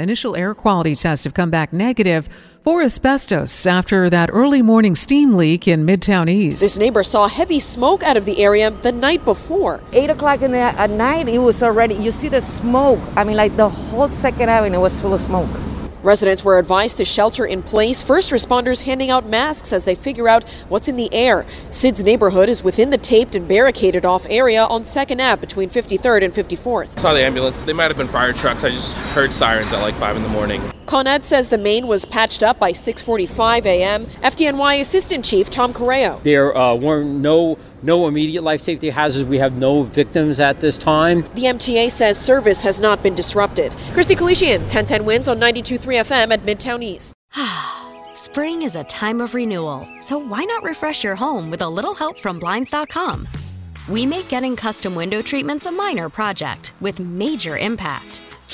Initial air quality tests have come back negative for asbestos after that early morning steam leak in Midtown East. This neighbor saw heavy smoke out of the area the night before. 8 o'clock in the, at night, it was already, you see the smoke. I mean, like the whole Second Avenue was full of smoke. Residents were advised to shelter in place. First responders handing out masks as they figure out what's in the air. Sid's neighborhood is within the taped and barricaded off area on 2nd Ave between 53rd and 54th. I saw the ambulance. They might have been fire trucks. I just heard sirens at like 5 in the morning. Con Ed says the main was patched up by 6:45 a.m. FDNY Assistant Chief Tom Currao. There uh, weren't no no immediate life safety hazards. We have no victims at this time. The MTA says service has not been disrupted. Kristie Keleshian, 1010 wins on 92.3 FM at Midtown East. Spring is a time of renewal, so why not refresh your home with a little help from Blinds.com? We make getting custom window treatments a minor project with major impact.